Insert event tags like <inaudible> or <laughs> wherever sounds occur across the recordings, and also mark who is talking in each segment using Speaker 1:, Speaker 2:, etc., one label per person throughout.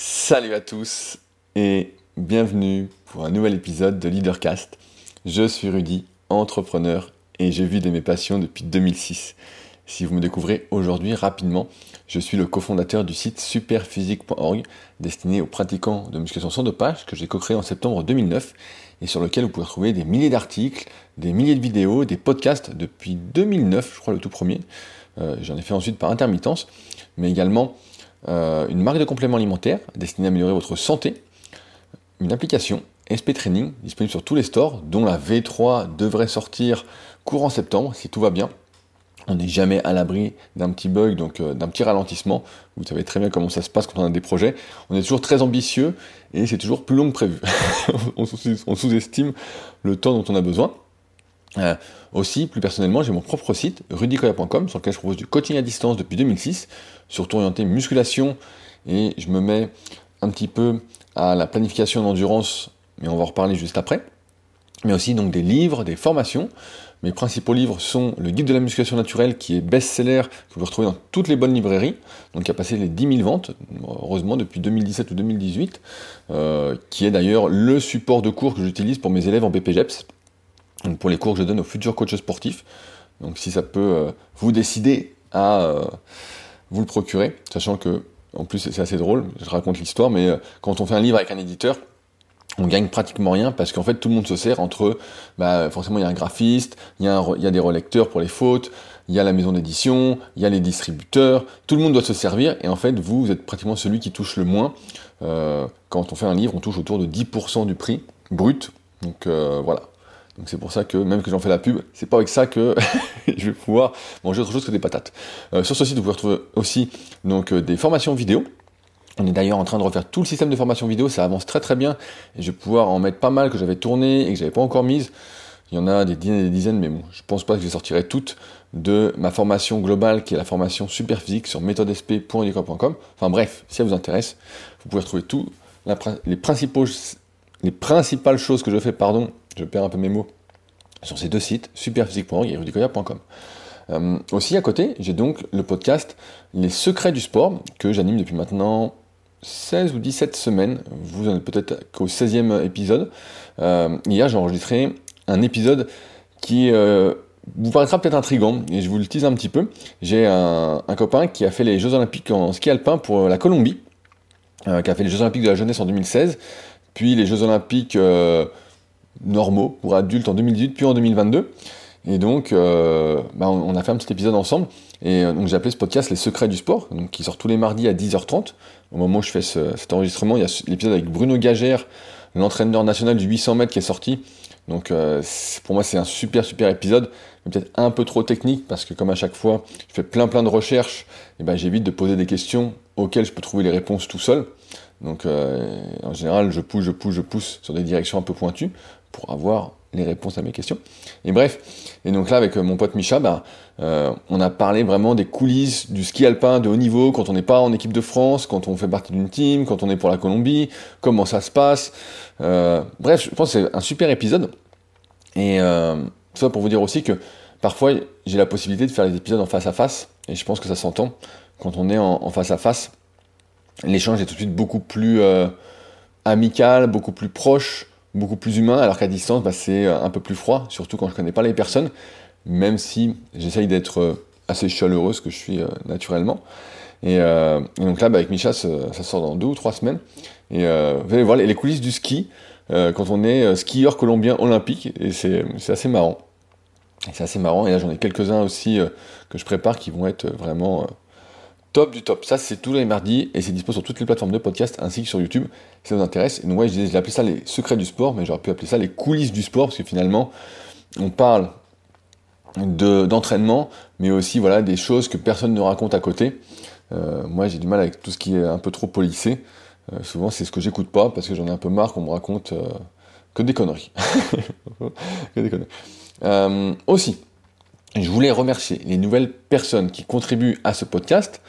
Speaker 1: Salut à tous et bienvenue pour un nouvel épisode de Leadercast. Je suis Rudy, entrepreneur et j'ai vu de mes passions depuis 2006. Si vous me découvrez aujourd'hui rapidement, je suis le cofondateur du site superphysique.org destiné aux pratiquants de musculation sans dopage que j'ai co-créé en septembre 2009 et sur lequel vous pouvez trouver des milliers d'articles, des milliers de vidéos, des podcasts depuis 2009, je crois le tout premier. Euh, j'en ai fait ensuite par intermittence, mais également une marque de compléments alimentaires destinée à améliorer votre santé, une application SP Training disponible sur tous les stores, dont la V3 devrait sortir courant septembre si tout va bien. On n'est jamais à l'abri d'un petit bug, donc euh, d'un petit ralentissement. Vous savez très bien comment ça se passe quand on a des projets. On est toujours très ambitieux et c'est toujours plus long que prévu. <laughs> on sous-estime le temps dont on a besoin. Euh, aussi, plus personnellement, j'ai mon propre site, rudicoya.com, sur lequel je propose du coaching à distance depuis 2006, surtout orienté musculation, et je me mets un petit peu à la planification d'endurance, mais on va en reparler juste après. Mais aussi donc des livres, des formations. Mes principaux livres sont le guide de la musculation naturelle qui est best-seller, que vous retrouvez dans toutes les bonnes librairies, donc qui a passé les 10 000 ventes, heureusement depuis 2017 ou 2018, euh, qui est d'ailleurs le support de cours que j'utilise pour mes élèves en BPGEPS pour les cours que je donne aux futurs coachs sportifs. Donc si ça peut euh, vous décider à euh, vous le procurer, sachant que, en plus c'est assez drôle, je raconte l'histoire, mais euh, quand on fait un livre avec un éditeur, on gagne pratiquement rien parce qu'en fait tout le monde se sert entre, bah, forcément il y a un graphiste, il y, a il y a des relecteurs pour les fautes, il y a la maison d'édition, il y a les distributeurs, tout le monde doit se servir et en fait vous, vous êtes pratiquement celui qui touche le moins. quand on fait un livre, on touche autour de 10% du prix brut. Donc voilà, donc c'est pour ça que même que j'en fais la pub, c'est pas avec ça que <laughs> je vais pouvoir manger autre chose que des patates. Euh, sur ce site, vous pouvez retrouver aussi donc, euh, des formations vidéo. On est d'ailleurs en train de refaire tout le système de formation vidéo, ça avance très très bien. Je vais pouvoir en mettre pas mal que j'avais tourné et que j'avais pas encore mise. Il y en a des dizaines et des dizaines, mais bon, je pense pas que je les sortirai toutes de ma formation globale qui est la formation super physique sur méthodesp.com. Enfin bref, si ça vous intéresse, vous pouvez retrouver tout, les, principaux, les principales choses que je fais, pardon, je perds un peu mes mots, sur ces deux sites, superphysique.org et rudicoya.com. Euh, aussi à côté, j'ai donc le podcast Les secrets du sport que j'anime depuis maintenant 16 ou 17 semaines. Vous en êtes peut-être qu'au 16e épisode. Euh, hier, j'ai enregistré un épisode qui euh, vous paraîtra peut-être intrigant et je vous le tease un petit peu. J'ai un, un, copain qui a fait les Jeux Olympiques en ski alpin pour la Colombie, qui a fait les Jeux Olympiques de la jeunesse en 2016, puis les Jeux Olympiques normaux pour adultes en 2018 puis en 2022. Et donc, euh, bah, on a fait un petit épisode ensemble. Et euh, donc, j'ai appelé ce podcast Les Secrets du Sport, qui sort tous les mardis à 10h30. Au moment où je fais cet enregistrement, il y a l'épisode avec Bruno Gagère, l'entraîneur national du 800 mètres qui est sorti. Donc, euh, pour moi, c'est un super, super épisode. Peut-être un peu trop technique parce que, comme à chaque fois, je fais plein, plein de recherches. Et ben, j'évite de poser des questions auxquelles je peux trouver les réponses tout seul. Donc, en général, je pousse, je pousse, je pousse sur des directions un peu pointues pour avoir les réponses à mes questions. Et bref, et donc là avec euh, mon pote Micha, bah, euh, on a parlé vraiment des coulisses du ski alpin de haut niveau quand on n'est pas en équipe de France, quand on fait partie d'une team, quand on est pour la Colombie, comment ça se passe. Euh, bref, je pense que c'est un super épisode. Et ça pour vous dire aussi que parfois j'ai la possibilité de faire les épisodes en face à face, et je pense que ça s'entend quand on est en face à face. L'échange est tout de suite beaucoup plus amical, beaucoup plus proche beaucoup plus humain, alors qu'à distance, bah, c'est euh, un peu plus froid, surtout quand je connais pas les personnes, même si j'essaye d'être euh, assez chaleureux, ce que je suis euh, naturellement. Et, donc là, bah, avec Micha, ça, sort dans deux ou trois semaines. Et vous allez voir les, coulisses du ski quand on est skieur colombien olympique, et c'est assez marrant. C'est assez marrant, et là j'en ai quelques-uns aussi que je prépare qui vont être vraiment top du top. Ça, c'est tous les mardis et c'est dispo sur toutes les plateformes de podcast ainsi que sur YouTube si ça vous intéresse. Donc, ouais, j'ai appelé ça les secrets du sport, mais j'aurais pu appeler ça les coulisses du sport parce que finalement, on parle d'entraînement, mais aussi voilà des choses que personne ne raconte à côté. Euh, moi, j'ai du mal avec tout ce qui est un peu trop polissé. Euh, souvent, c'est ce que j'écoute pas parce que j'en ai un peu marre qu'on me raconte euh, que des conneries. <laughs> que des conneries. aussi, je voulais remercier les nouvelles personnes qui contribuent à ce podcast,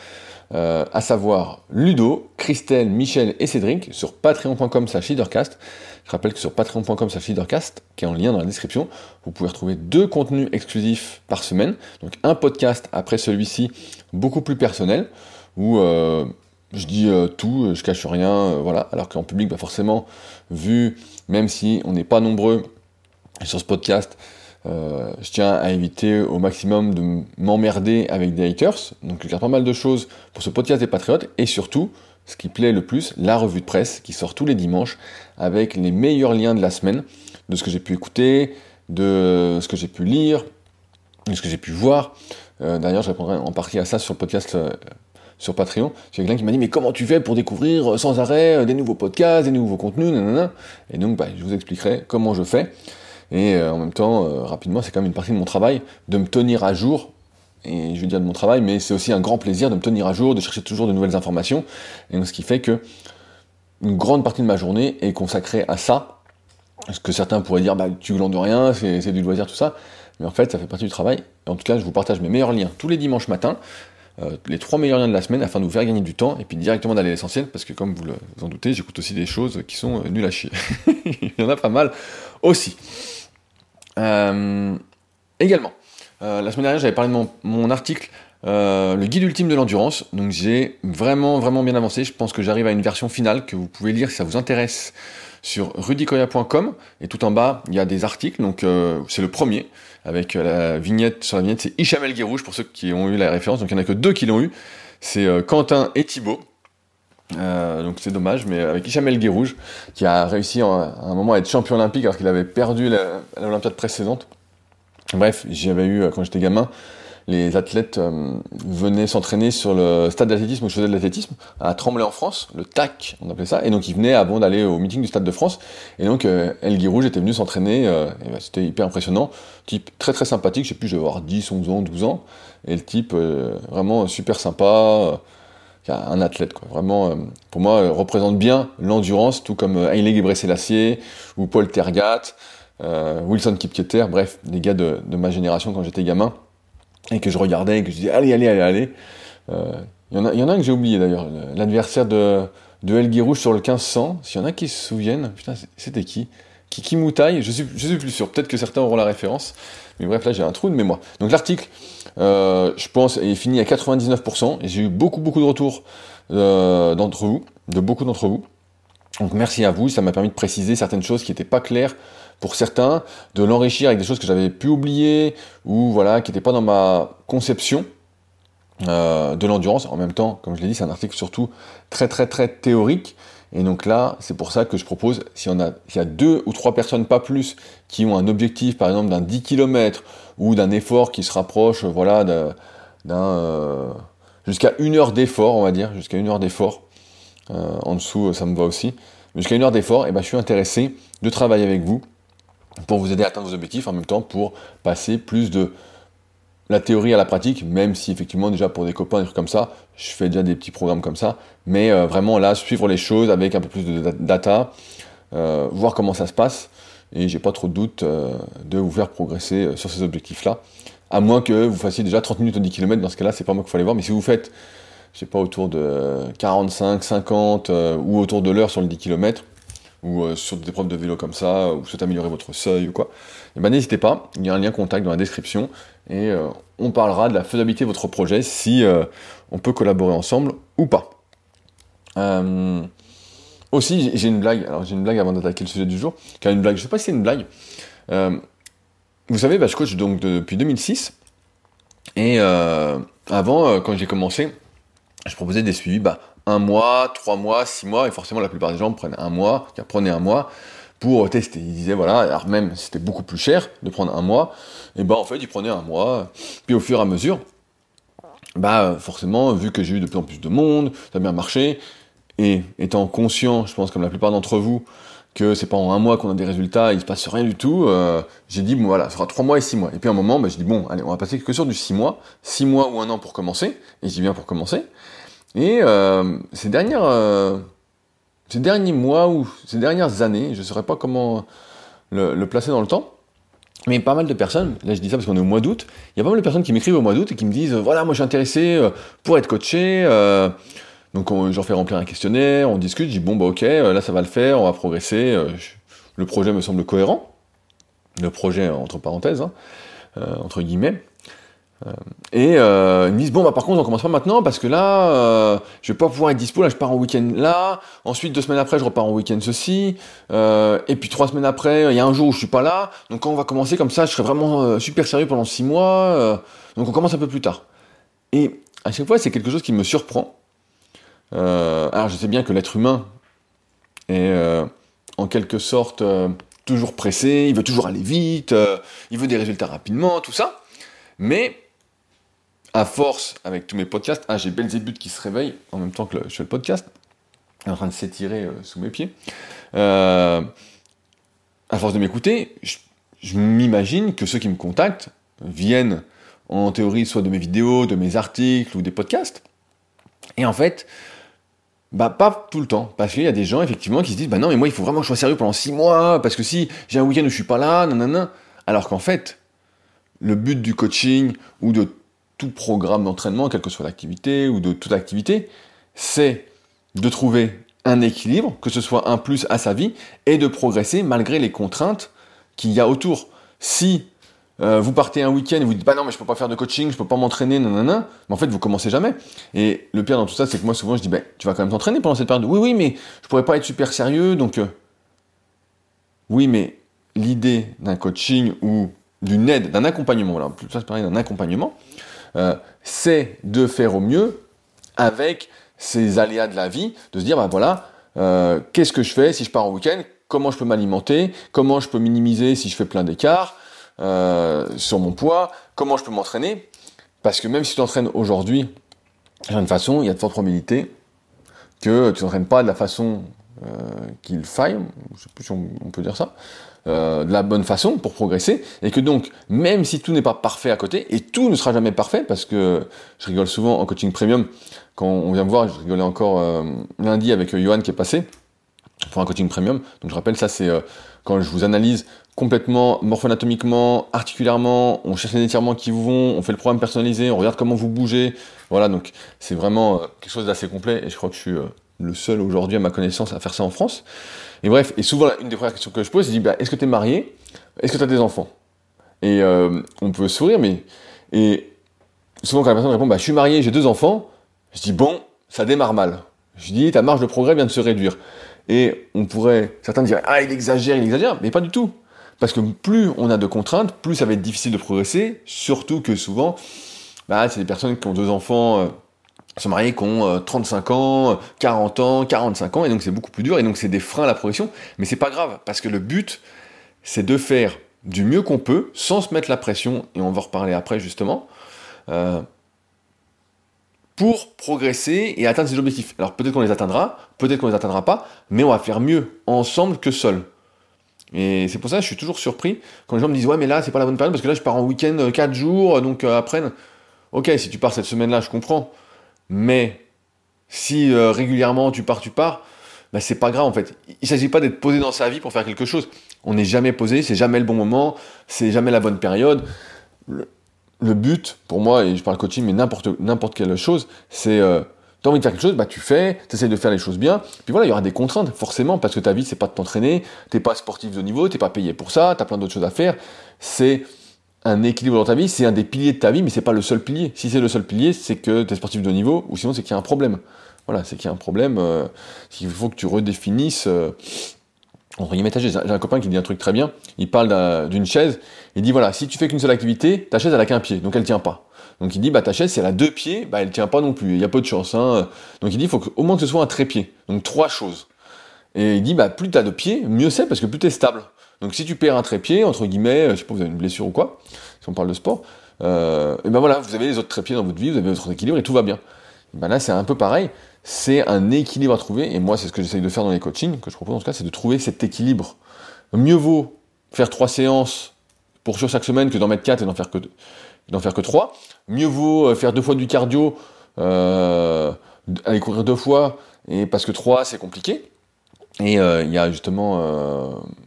Speaker 1: euh, à savoir Ludo, Christelle, Michel et Cédric sur patreon.com slash leadercast. Je rappelle que sur patreon.com slash leadercast, qui est en lien dans la description, vous pouvez retrouver deux contenus exclusifs par semaine. Donc un podcast après celui-ci, beaucoup plus personnel, où euh, je dis tout, je cache rien, voilà. Alors qu'en public, bah forcément, vu, même si on n'est pas nombreux sur ce podcast, je tiens à éviter au maximum de m'emmerder avec des haters. Donc je garde pas mal de choses pour ce podcast des Patriotes et surtout, ce qui plaît le plus, la revue de presse qui sort tous les dimanches avec les meilleurs liens de la semaine, de ce que j'ai pu écouter, de ce que j'ai pu lire, de ce que j'ai pu voir. Euh, d'ailleurs, je répondrai en partie à ça sur le podcast euh, sur Patreon. C'est quelqu'un qui m'a dit mais comment tu fais pour découvrir euh, sans arrêt des nouveaux podcasts, des nouveaux contenus, nanana. Et donc, bah, je vous expliquerai comment je fais. Et en même temps, rapidement, c'est quand même une partie de mon travail de me tenir à jour. Et je veux dire de mon travail, mais c'est aussi un grand plaisir de me tenir à jour, de chercher toujours de nouvelles informations, et donc ce qui fait que une grande partie de ma journée est consacrée à ça, ce que certains pourraient dire, bah, tu glandes rien, c'est du loisir, tout ça, mais en fait, ça fait partie du travail, en tout cas, je vous partage mes meilleurs liens tous les dimanches matins, euh, les trois meilleurs liens de la semaine, afin de vous faire gagner du temps, et puis directement d'aller à l'essentiel, parce que comme vous, vous en doutez, j'écoute aussi des choses qui sont euh, nulles à chier. <laughs> Il y en a pas mal aussi. Euh, également, euh, la semaine dernière, j'avais parlé de mon, article, euh, le guide ultime de l'endurance. Donc j'ai vraiment, vraiment bien avancé. Je pense que j'arrive à une version finale que vous pouvez lire si ça vous intéresse sur rudicoya.com. Et tout en bas, il y a des articles. Donc c'est le premier, avec la vignette. Sur la vignette, c'est Ishamel Guérouge, pour ceux qui ont eu la référence. Donc il n'y en a que deux qui l'ont eu. C'est Quentin et Thibaut. Donc c'est dommage, mais avec Ishamel Guérouge, qui a réussi à un moment à être champion olympique alors qu'il avait perdu l'Olympiade précédente. Bref, j'avais eu, euh, quand j'étais gamin, les athlètes euh, venaient s'entraîner sur le stade d'athlétisme où je faisais de l'athlétisme, à Tremblay en France, le TAC, on appelait ça, et donc ils venaient avant d'aller au meeting du Stade de France, et donc euh, El Guirouge était venu s'entraîner, bah, c'était hyper impressionnant, type très très sympathique, je sais plus, je vais avoir 10, 11 ans, 12 ans, et le type vraiment super sympa, un athlète, quoi. Vraiment, pour moi, représente bien l'endurance, tout comme Haile Gebrselassie ou Paul Tergat, euh, Wilson Kipketer, bref, des gars de, ma génération quand j'étais gamin, et que je regardais et que je disais allez, allez, allez, allez. Euh, il y, en a, y en a un que j'ai oublié d'ailleurs, l'adversaire de, de El Rouge sur le 1500, s'il y en a qui se souviennent, putain, c'était qui? Kiki Moutaille, je suis, je suis plus sûr, peut-être que certains auront la référence, mais bref, là j'ai un trou de mémoire. Donc l'article, euh, je pense, est fini à 99%, et j'ai eu beaucoup, beaucoup de retours d'entre vous, de beaucoup d'entre vous. Donc merci à vous, ça m'a permis de préciser certaines choses qui n'étaient pas claires pour certains, de l'enrichir avec des choses que j'avais pu oublier ou voilà qui n'étaient pas dans ma conception euh, de l'endurance. En même temps, comme je l'ai dit, c'est un article surtout très très très théorique. Et donc là, c'est pour ça que je propose, s'il y, a, y a deux ou trois personnes, pas plus, qui ont un objectif, par exemple, d'un 10 km ou d'un effort qui se rapproche, voilà, d'un... Euh, jusqu'à une heure d'effort, on va dire, jusqu'à une heure d'effort. Euh, en dessous, ça me va aussi. Jusqu'à une heure d'effort, eh ben, je suis intéressé de travailler avec vous pour vous aider à atteindre vos objectifs, en même temps pour passer plus de la théorie à la pratique, même si effectivement déjà pour des copains, des trucs comme ça, je fais déjà des petits programmes comme ça, mais euh, vraiment là, suivre les choses avec un peu plus de data, voir comment ça se passe, et j'ai pas trop de doute euh, de vous faire progresser sur ces objectifs-là, à moins que vous fassiez déjà 30 minutes au 10 km, dans ce cas-là, c'est pas moi qu'il faut aller voir, mais si vous faites, je sais pas, autour de 45, 50, ou autour de l'heure sur le 10 km, ou euh, sur des épreuves de vélo comme ça, ou souhaitez améliorer votre seuil ou quoi, eh ben, n'hésitez pas, il y a un lien contact dans la description, et euh, on parlera de la faisabilité de votre projet, si euh, on peut collaborer ensemble ou pas. Aussi, j'ai une blague, alors j'ai une blague avant d'attaquer le sujet du jour, car une blague, je sais pas si c'est une blague. vous savez, bah, je coach donc depuis 2006, et avant, quand j'ai commencé, je proposais des suivis bah, un mois, trois mois, six mois, et forcément la plupart des gens prennent un mois, prenaient un mois pour tester. Ils disaient voilà, alors même c'était beaucoup plus cher de prendre un mois, et ben en fait ils prenaient un mois, puis au fur et à mesure, bah forcément, vu que j'ai eu de plus en plus de monde, ça a bien marché, et étant conscient, je pense comme la plupart d'entre vous, que c'est pas en un mois qu'on a des résultats, il se passe rien du tout, euh, j'ai dit bon voilà, ça sera trois mois et six mois. Et puis à un moment, bah, j'ai dit bon, allez, on va passer que sur du six mois, six mois ou un an pour commencer, et dis bien pour commencer, et euh, ces dernières, euh, ces derniers mois ou ces dernières années, je ne saurais pas comment le, placer dans le temps, mais pas mal de personnes, là je dis ça parce qu'on est au mois d'août, il y a pas mal de personnes qui m'écrivent au mois d'août et qui me disent voilà, moi je suis intéressé pour être coaché. Donc j'en fais remplir un questionnaire, on discute, je dis bon bah ok, là ça va le faire, on va progresser. le projet me semble cohérent. Le projet entre parenthèses, hein, entre guillemets. et euh, ils me disent bon bah par contre on commence pas maintenant parce que là euh, je vais pas pouvoir être dispo. Là je pars en week-end là. Ensuite deux semaines après je repars en week-end ceci. Euh, et puis trois semaines après il y a un jour où je suis pas là. Donc quand on va commencer comme ça. Je serai vraiment euh, super sérieux pendant six mois euh, donc on commence un peu plus tard. Et à chaque fois c'est quelque chose qui me surprend Euh, alors je sais bien que l'être humain est euh, en quelque sorte euh, toujours pressé il veut toujours aller vite il veut des résultats rapidement tout ça mais à force, avec tous mes podcasts, ah, j'ai Belzébuth qui se réveille en même temps que je fais le podcast, en train de s'étirer sous mes pieds. À force de m'écouter, je m'imagine que ceux qui me contactent viennent en théorie soit de mes vidéos, de mes articles ou des podcasts. Et en fait, bah pas tout le temps, parce qu'il y a des gens effectivement qui se disent bah non mais moi il faut vraiment que je sois sérieux pendant six mois, parce que si j'ai un week-end où je suis pas là, nanana, alors qu'en fait, le but du coaching ou de tout programme d'entraînement, quelle que soit l'activité ou de toute activité, c'est de trouver un équilibre, que ce soit un plus à sa vie, et de progresser malgré les contraintes qu'il y a autour. Si euh, vous partez un week-end et vous dites bah non mais je peux pas faire de coaching, je peux pas m'entraîner, nanana, mais en fait vous commencez jamais. Et le pire dans tout ça, c'est que moi souvent je dis bah tu vas quand même t'entraîner pendant cette période. Oui oui mais je pourrais pas être super sérieux donc euh, oui mais l'idée d'un coaching ou d'une aide, d'un accompagnement, voilà, ça c'est d'un accompagnement, euh, c'est de faire au mieux avec ces aléas de la vie, de se dire, bah voilà, qu'est-ce que je fais si je pars en week-end, comment je peux m'alimenter, comment je peux minimiser si je fais plein d'écarts? Euh, sur mon poids, comment je peux m'entraîner, parce que même si tu t'entraînes aujourd'hui d'une façon, il y a de fortes probabilités que tu t'entraînes pas de la façon euh, qu'il faille, je sais plus si on, peut dire ça, euh, de la bonne façon pour progresser, et que donc, même si tout n'est pas parfait à côté, et tout ne sera jamais parfait, parce que je rigole souvent en coaching premium, quand on vient me voir, je rigolais encore lundi avec Johan qui est passé, pour un coaching premium, donc je rappelle, ça c'est quand je vous analyse complètement morpho-anatomiquement, articulairement, on cherche les étirements qui vous vont, on fait le programme personnalisé, on regarde comment vous bougez, voilà, donc c'est vraiment euh, quelque chose d'assez complet, et je crois que je suis euh, le seul aujourd'hui à ma connaissance à faire ça en France. Et bref, et souvent, une des premières questions que je pose, c'est bah, est-ce que tu es marié? Est-ce que tu as des enfants? Et euh, on peut sourire, mais. Et souvent, quand la personne répond bah, je suis marié, j'ai deux enfants, je dis bon, ça démarre mal. Je dis ta marge de progrès vient de se réduire. Et on pourrait. Certains diraient ah, il exagère, il exagère, mais pas du tout. Parce que plus on a de contraintes, plus ça va être difficile de progresser, surtout que souvent, bah, c'est des personnes qui ont deux enfants. Euh, sont mariés qui ont euh, 35 ans, euh, 40 ans, 45 ans, et donc c'est beaucoup plus dur, et donc c'est des freins à la progression, mais c'est pas grave, parce que le but, c'est de faire du mieux qu'on peut, sans se mettre la pression, et on va en reparler après justement, euh, pour progresser et atteindre ses objectifs. Alors peut-être qu'on les atteindra, peut-être qu'on les atteindra pas, mais on va faire mieux ensemble que seul. Et c'est pour ça que je suis toujours surpris quand les gens me disent ouais mais là c'est pas la bonne période parce que là je pars en week-end 4 jours, donc euh, après, ok si tu pars cette semaine-là je comprends, mais si euh, régulièrement tu pars, tu pars, bah, c'est pas grave en fait. Il s'agit pas d'être posé dans sa vie pour faire quelque chose. On n'est jamais posé, c'est jamais le bon moment, c'est jamais la bonne période. Le, but, pour moi, et je parle coaching, mais n'importe quelle chose, c'est euh, t'as envie de faire quelque chose, bah tu fais, t'essayes de faire les choses bien. Puis voilà, il y aura des contraintes, forcément, parce que ta vie, c'est pas de t'entraîner, t'es pas sportif de niveau, t'es pas payé pour ça, t'as plein d'autres choses à faire. C'est un équilibre dans ta vie, c'est un des piliers de ta vie, mais c'est pas le seul pilier. Si c'est le seul pilier, c'est que tu es sportif de niveau, ou sinon c'est qu'il y a un problème. Voilà, c'est qu'il y a un problème, euh, il faut que tu redéfinisses. Euh, entre guillemets, ta chaise. J'ai un copain qui dit un truc très bien. Il parle d'un- d'une chaise. Il dit voilà, si tu fais qu'une seule activité, ta chaise elle a qu'un pied, donc elle tient pas. Donc il dit bah ta chaise si elle a deux pieds, bah elle tient pas non plus. Il y a peu de chance. Hein. Donc il dit il faut au moins que ce soit un trépied. Donc trois choses. Et il dit bah plus t'as de pieds, mieux c'est parce que plus t'es stable. Donc si tu perds un trépied, entre guillemets, euh, je sais pas, vous avez une blessure ou quoi, si on parle de sport, euh, et ben voilà, vous avez les autres trépieds dans votre vie, vous avez votre équilibre et tout va bien. Ben là c'est un peu pareil, c'est un équilibre à trouver, et moi c'est ce que j'essaye de faire dans les coachings, que je propose en tout cas, c'est de trouver cet équilibre. Mieux vaut faire trois séances pour sur chaque semaine que d'en mettre quatre et d'en faire que deux- d'en faire que trois. Mieux vaut euh, faire deux fois du cardio, euh, aller courir deux fois, et parce que trois c'est compliqué. Et euh, il y a justement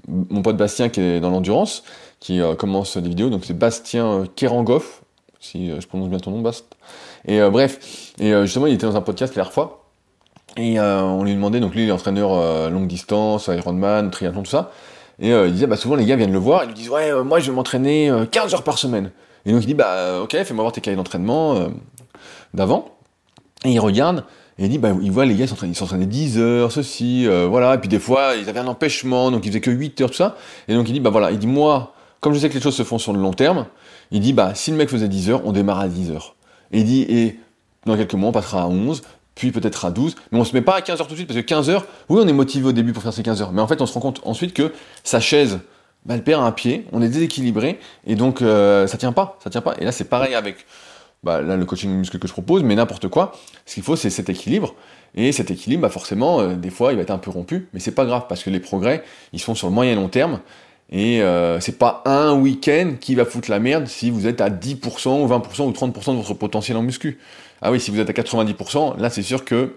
Speaker 1: mon pote Bastien qui est dans l'endurance, qui commence des vidéos, donc c'est Bastien Kerangoff, si je prononce bien ton nom, Bast. Et bref, et justement il était dans un podcast la dernière fois, et on lui demandait, donc lui il est entraîneur longue distance, Ironman, triathlon, tout ça, Et il disait, bah souvent les gars viennent le voir, ils lui disent, ouais, moi je vais m'entraîner 15 heures par semaine. Et donc il dit, bah ok, fais-moi voir tes cahiers d'entraînement d'avant. Et il regarde, et il dit, bah, il voit les gars, ils s'entraînaient 10 heures, ceci, voilà, et puis des fois, ils avaient un empêchement, donc ils faisaient que 8 heures, tout ça. Et donc il dit, bah voilà, il dit, moi, comme je sais que les choses se font sur le long terme, il dit, bah, si le mec faisait 10 heures, on démarre à 10 heures. Et il dit, et dans quelques mois, on passera à 11, puis peut-être à 12, mais on se met pas à 15 heures tout de suite, parce que 15 heures, oui, on est motivé au début pour faire ces 15 heures, mais en fait, on se rend compte ensuite que sa chaise, bah, elle perd un pied, on est déséquilibré, et donc euh, ça tient pas, ça tient pas. Et là, c'est pareil avec bah, le coaching muscle que je propose, mais n'importe quoi. Ce qu'il faut, c'est cet équilibre. Et cet équilibre, bah, forcément, euh, des fois, il va être un peu rompu, mais c'est pas grave, parce que les progrès, ils sont sur le moyen et long terme, et euh, c'est pas un week-end qui va foutre la merde si vous êtes à 10% ou 20% ou 30% de votre potentiel en muscu. Ah oui, si vous êtes à 90%, là c'est sûr que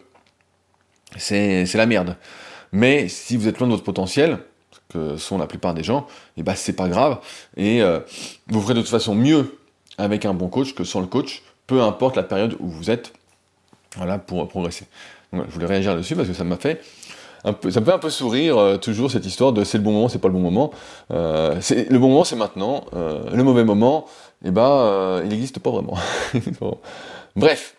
Speaker 1: c'est la merde. Mais si vous êtes loin de votre potentiel, que sont la plupart des gens, et eh ben c'est pas grave. Et euh, vous ferez de toute façon mieux avec un bon coach que sans le coach, peu importe la période où vous êtes, voilà, pour progresser. je voulais réagir dessus parce que ça m'a fait ça me fait un peu sourire euh, toujours cette histoire de c'est le bon moment, c'est pas le bon moment. Euh, le bon moment, c'est maintenant. Euh, le mauvais moment, eh ben, il n'existe pas vraiment. <laughs> Bref.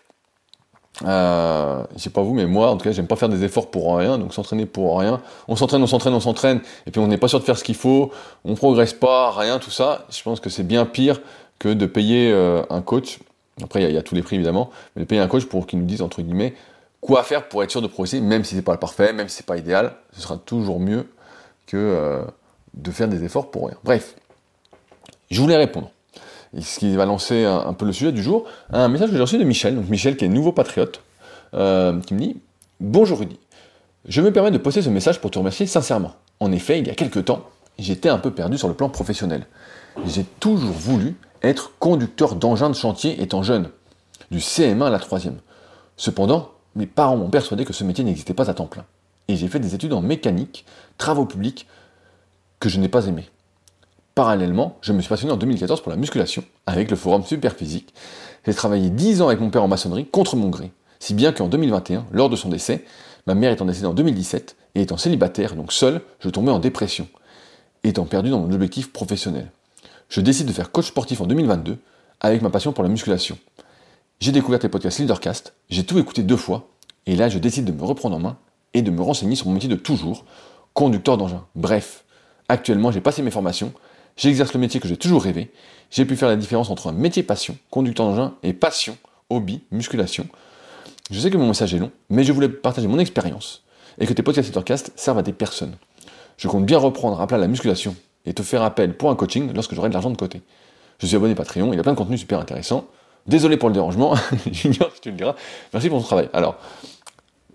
Speaker 1: je sais pas vous, mais moi, en tout cas, j'aime pas faire des efforts pour rien, donc s'entraîner pour rien. On s'entraîne, on s'entraîne, on s'entraîne, et puis on n'est pas sûr de faire ce qu'il faut, on progresse pas, rien, tout ça. Je pense que c'est bien pire que de payer un coach. Après, il y, a tous les prix évidemment, mais de payer un coach pour qu'il nous dise entre guillemets quoi faire pour être sûr de progresser, même si c'est pas le parfait, même si c'est pas idéal, ce sera toujours mieux que euh, de faire des efforts pour rien. Bref, je voulais répondre. ce qui va lancer un, peu le sujet du jour, un message que j'ai reçu de Michel, donc Michel qui est nouveau patriote, euh, qui me dit Bonjour Rudy, je me permets de poster ce message pour te remercier sincèrement. En effet, il y a quelques temps, j'étais un peu perdu sur le plan professionnel. J'ai toujours voulu être conducteur d'engin de chantier étant jeune, du CM1 à la 3 Cependant, mes parents m'ont persuadé que ce métier n'existait pas à temps plein. Et j'ai fait des études en mécanique, travaux publics, que je n'ai pas aimé. Parallèlement, je me suis passionné en 2014 pour la musculation, avec le forum Superphysique. J'ai travaillé 10 ans avec mon père en maçonnerie contre mon gré, si bien qu'en 2021, lors de son décès, ma mère étant décédée en 2017, et étant célibataire, donc seul, je tombais en dépression, étant perdu dans mon objectif professionnel. Je décide de faire coach sportif en 2022, avec ma passion pour la musculation. J'ai découvert tes podcasts Leadercast, j'ai tout écouté deux fois, et là je décide de me reprendre en main et de me renseigner sur mon métier de toujours, conducteur d'engin. Bref, actuellement j'ai passé mes formations, j'exerce le métier que j'ai toujours rêvé, j'ai pu faire la différence entre un métier passion, conducteur d'engin, et passion, hobby, musculation. Je sais que mon message est long, mais je voulais partager mon expérience, et que tes podcasts Leadercast servent à des personnes. Je compte bien reprendre à plat la musculation, et te faire appel pour un coaching lorsque j'aurai de l'argent de côté. Je suis abonné Patreon, il y a plein de contenus super intéressants. Désolé pour le dérangement, <laughs> j'ignore si tu le diras. Merci pour ton travail. Alors,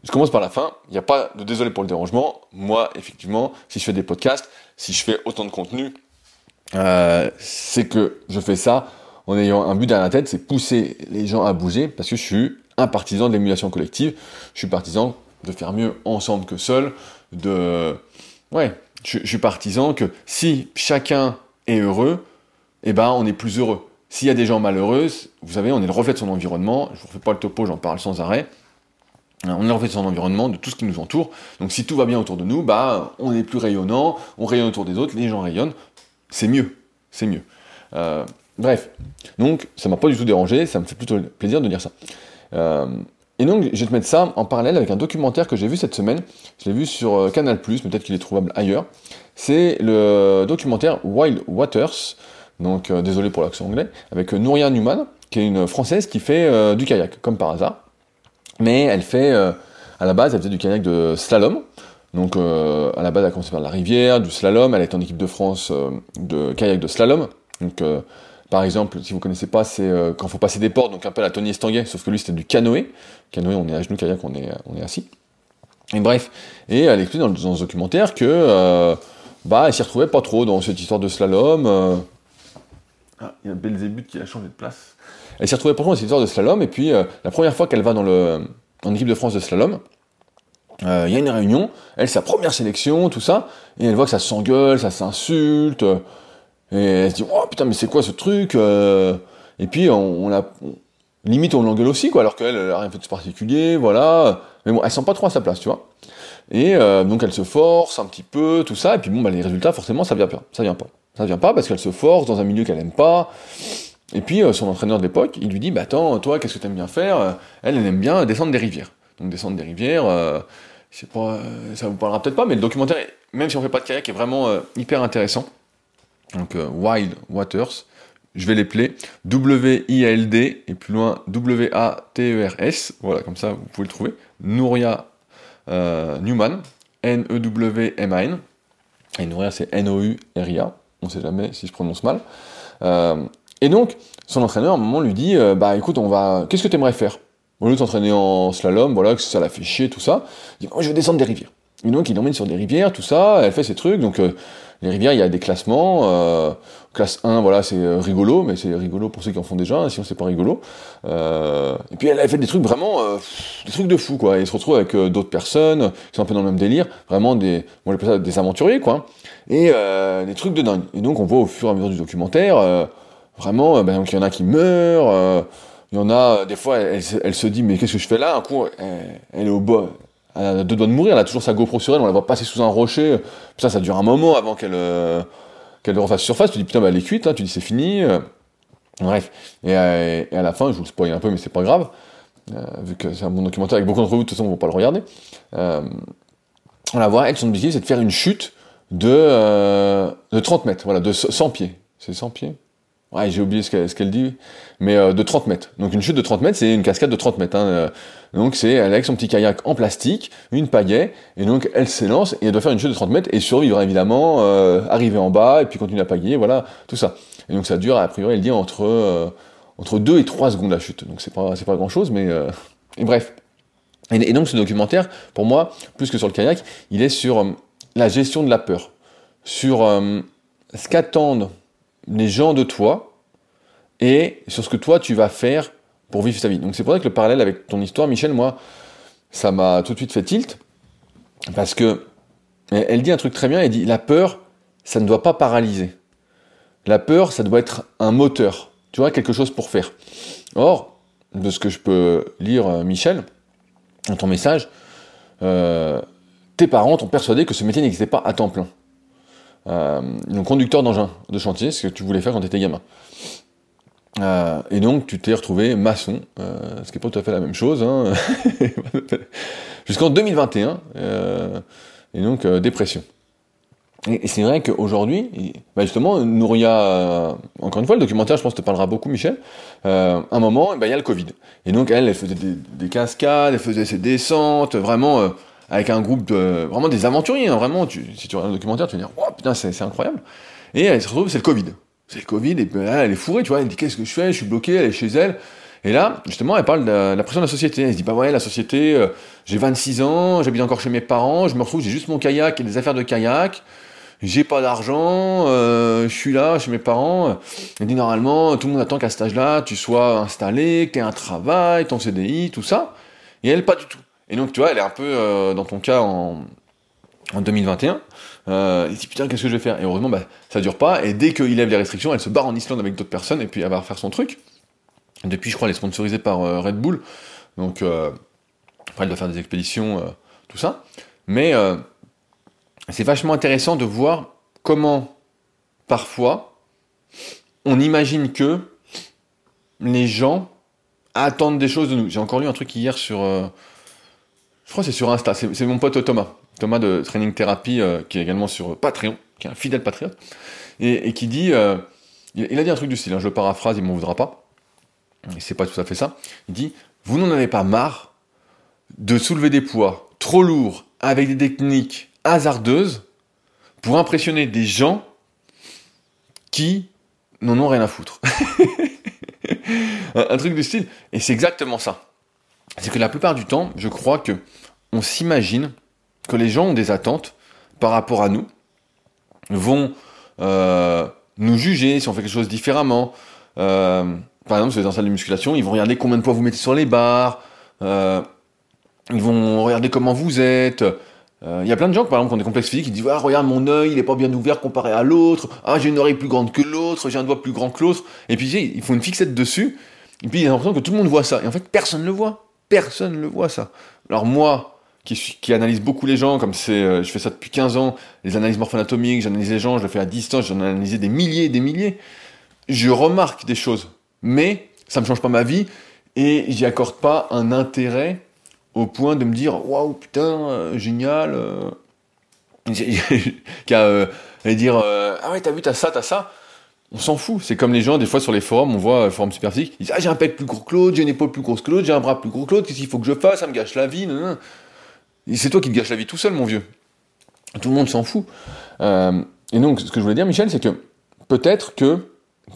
Speaker 1: je commence par la fin. Il n'y a pas de désolé pour le dérangement. Moi, effectivement, si je fais des podcasts, si je fais autant de contenu, euh, c'est que je fais ça en ayant un but dans la tête, c'est pousser les gens à bouger, parce que je suis un partisan de l'émulation collective. Je suis partisan de faire mieux ensemble que seul. De, ouais, je, je suis partisan que si chacun est heureux, eh ben, on est plus heureux. S'il y a des gens malheureux, vous savez, on est le reflet de son environnement. Je ne vous refais pas le topo, j'en parle sans arrêt. On est le reflet de son environnement, de tout ce qui nous entoure. Donc si tout va bien autour de nous, bah, on est plus rayonnant, on rayonne autour des autres, les gens rayonnent. C'est mieux. C'est mieux. Euh, bref. Donc, ça m'a pas du tout dérangé, ça me fait plutôt plaisir de dire ça. Euh, et donc, je vais te mettre ça en parallèle avec un documentaire que j'ai vu cette semaine. Je l'ai vu sur euh, Canal+, peut-être qu'il est trouvable ailleurs. C'est le documentaire Wild Waters, donc euh, désolé pour l'accent anglais, avec euh, Nouria Newman, qui est une française qui fait euh, du kayak, comme par hasard. Mais elle fait, à la base, elle faisait du kayak de slalom. Donc à la base, elle a commencé par la rivière, du slalom, elle est en équipe de France de kayak de slalom. Donc par exemple, si vous connaissez pas, c'est quand il faut passer des portes, donc un peu la Tony Estanguet, sauf que lui c'était du canoë. Canoë, on est à genoux, kayak, on est, on est assis. Et bref, et elle explique dans, dans ce documentaire que bah, elle s'y retrouvait pas trop dans cette histoire de slalom. Ah, il y a Belzébuth qui a changé de place. Elle s'est retrouvée pour dans cette histoire de slalom, et puis euh, la première fois qu'elle va dans le, en équipe de France de slalom, euh, il y a une réunion, elle, sa première sélection, tout ça, et elle voit que ça s'engueule, ça s'insulte, et elle se dit, oh putain, mais c'est quoi ce truc euh? Et puis, on, la, limite on l'engueule aussi, quoi, alors qu'elle, elle a rien fait de particulier, voilà. Mais bon, elle sent pas trop à sa place, tu vois. Et euh, donc elle se force un petit peu, tout ça, et puis bon, bah, les résultats, forcément, ça vient. Ça vient pas. Ça vient pas parce qu'elle se force dans un milieu qu'elle aime pas. Et puis euh, son entraîneur de l'époque, il lui dit, bah attends, toi, qu'est-ce que t'aimes bien faire? Elle, elle aime bien descendre des rivières. Donc descendre des rivières, euh, je sais pas, ça vous parlera peut-être pas, mais le documentaire, même si on fait pas de kayak, est vraiment hyper intéressant. Donc Wild Waters, je vais les player. W-I-L-D, et plus loin W-A-T-E-R-S, voilà, comme ça vous pouvez le trouver. Nouria euh, Newman, N-E-W-M-A-N, et Nouria c'est N-O-U-R-I-A, on sait jamais si je prononce mal. Euh, et donc, son entraîneur, à un moment, lui dit euh, Bah écoute, on va. Qu'est-ce que tu aimerais faire? Au lieu de t'entraîner en slalom, voilà, que ça l'a fait chier, tout ça, il dit Je vais descendre des rivières. Et donc, il l'emmène sur des rivières, tout ça, elle fait ses trucs, donc les rivières, il y a des classements. Euh, classe 1, voilà, c'est euh, rigolo, mais c'est rigolo pour ceux qui en font déjà, hein, sinon c'est pas rigolo. Euh, et puis elle a fait des trucs vraiment, des trucs de fou, quoi. Et elle se retrouve avec d'autres personnes qui sont un peu dans le même délire, vraiment des, on appelle ça des aventuriers, quoi. Et des trucs de dingue. Et donc on voit au fur et à mesure du documentaire, vraiment, ben, il y en a qui meurent. il y en a, des fois, elle, se dit, mais qu'est-ce que je fais là? Un coup, elle est au bas, a deux doigts de mourir, elle a toujours sa GoPro sur elle, on la voit passer sous un rocher. Putain, ça dure un moment avant qu'elle euh, qu'elle refasse surface. Tu dis putain, bah, elle est cuite, hein. tu dis c'est fini. Euh. bref. Euh, et, à la fin, je vous le spoil un peu, mais c'est pas grave. vu que c'est un bon documentaire avec beaucoup d'entre vous, de toute façon, on va pas le regarder. on la voit, elle, son objectif, c'est de faire une chute de, de 30 mètres, voilà, de 100 pieds. C'est 100 pieds Ouais, j'ai oublié ce qu'elle dit, mais euh, de 30 mètres. Donc une chute de 30 mètres, c'est une cascade de 30 mètres. Hein. Euh. Donc c'est elle avec son petit kayak en plastique, une pagaie, et donc elle s'élance et elle doit faire une chute de 30 mètres et survivre évidemment, euh, arriver en bas et puis continuer à pagayer, voilà, tout ça. Et donc ça dure, a priori, elle dit entre entre 2 et 3 secondes la chute. Donc c'est pas c'est pas grand chose, mais et bref. Et, donc ce documentaire, pour moi, plus que sur le kayak, il est sur la gestion de la peur, sur ce qu'attendent les gens de toi et sur ce que toi tu vas faire pour vivre ta vie. Donc c'est pour ça que le parallèle avec ton histoire, Michel, moi, ça m'a tout de suite fait tilt, parce que elle dit un truc très bien, elle dit la peur, ça ne doit pas paralyser. La peur, ça doit être un moteur, tu vois, quelque chose pour faire. Or, de ce que je peux lire, euh, Michel, dans ton message, euh, tes parents t'ont persuadé que ce métier n'existait pas à temps plein donc conducteur d'engin de chantier, ce que tu voulais faire quand tu étais gamin. Euh, et donc tu t'es retrouvé maçon, euh, ce qui n'est pas tout à fait la même chose, hein. <laughs> jusqu'en 2021, euh, et donc euh, dépression. Et, c'est vrai qu'aujourd'hui, bah justement, Nouria, encore une fois, le documentaire, je pense, te parlera beaucoup, Michel. un moment, bah, il y a le Covid. Et donc elle, elle faisait des cascades, elle faisait ses descentes, vraiment avec un groupe de vraiment des aventuriers, hein, vraiment. Si tu regardes un documentaire, tu vas dire, oh putain, c'est incroyable. Et elle se retrouve, c'est le Covid. C'est le Covid, et là, elle est fourrée, tu vois. Elle dit, qu'est-ce que je fais? Je suis bloqué, elle est chez elle. Et là, justement, elle parle de la, pression de la société. Elle se dit, bah ouais, la société, euh, j'ai 26 ans, j'habite encore chez mes parents, je me retrouve, j'ai juste mon kayak et des affaires de kayak, j'ai pas d'argent, euh, je suis là chez mes parents. Elle dit, normalement, tout le monde attend qu'à cet âge-là, tu sois installé, que tu aies un travail, ton CDI, tout ça. Et elle, pas du tout. Et donc, tu vois, elle est un peu, euh, dans ton cas, en, en 2021. Euh, elle dit putain, qu'est-ce que je vais faire? Et heureusement, bah, ça dure pas. Et dès qu'il lève les restrictions, elle se barre en Islande avec d'autres personnes et puis elle va faire son truc. Depuis, je crois, elle est sponsorisée par euh, Red Bull. Donc, euh, après, elle doit faire des expéditions, tout ça. Mais c'est vachement intéressant de voir comment, parfois, on imagine que les gens attendent des choses de nous. J'ai encore lu un truc hier sur je crois que c'est sur Insta, c'est mon pote Thomas, Thomas de Training Therapy, euh, qui est également sur Patreon, qui est un fidèle patriote, et, qui dit, euh, il, a dit un truc du style, hein, je le paraphrase, il m'en voudra pas, et c'est pas tout à fait ça, il dit, vous n'en avez pas marre de soulever des poids trop lourds avec des techniques hasardeuses pour impressionner des gens qui n'en ont rien à foutre? <laughs> un truc du style, et c'est exactement ça c'est que la plupart du temps, je crois que on s'imagine que les gens ont des attentes par rapport à nous, vont euh, nous juger si on fait quelque chose différemment. Euh, par exemple, si vous êtes en salle de musculation, ils vont regarder combien de poids vous mettez sur les barres, euh, ils vont regarder comment vous êtes. Il y a plein de gens, par exemple, qui ont des complexes physiques, qui disent ah, regarde mon œil, il est pas bien ouvert comparé à l'autre. Ah, j'ai une oreille plus grande que l'autre, j'ai un doigt plus grand que l'autre. Et puis, ils font une fixette dessus Et puis il a l'impression que tout le monde voit ça. Et en fait, personne ne le voit. Personne ne le voit ça. Alors moi, qui, analyse beaucoup les gens, comme c'est, euh, je fais ça depuis 15 ans, les analyses morpho-anatomiques, j'analyse les gens, je le fais à distance, j'en ai analysé des milliers et des milliers. Je remarque des choses, mais ça ne change pas ma vie et j'y accorde pas un intérêt au point de me dire waouh putain euh, génial euh, <laughs> qu'à euh, dire ah ouais t'as vu t'as ça t'as ça? On s'en fout. C'est comme les gens des fois sur les forums on voit forum super physique ils disent ah j'ai un pec plus gros que l'autre j'ai une épaule plus grosse que l'autre j'ai un bras plus gros que l'autre qu'est-ce qu'il faut que je fasse? Ça me gâche la vie c'est toi qui te gâche la vie tout seul mon vieux. Tout le monde s'en fout. Euh, et donc ce que je voulais dire Michel c'est que peut-être que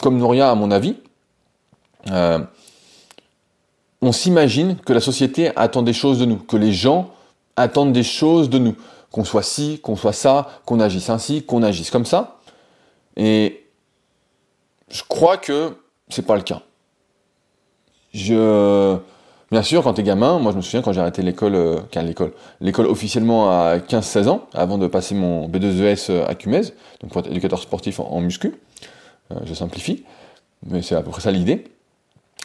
Speaker 1: comme Nouria à mon avis euh, on s'imagine que la société attend des choses de nous, que les gens attendent des choses de nous, qu'on soit ci, qu'on soit ça, qu'on agisse ainsi, qu'on agisse comme ça. Et je crois que c'est pas le cas. Je, bien sûr, quand t'es gamin, moi je me souviens quand j'ai arrêté l'école, euh, l'école, l'école officiellement à 15-16 ans, avant de passer mon B2ES e à Cumez, donc pour être éducateur sportif en, muscu, euh, je simplifie, mais c'est à peu près ça l'idée.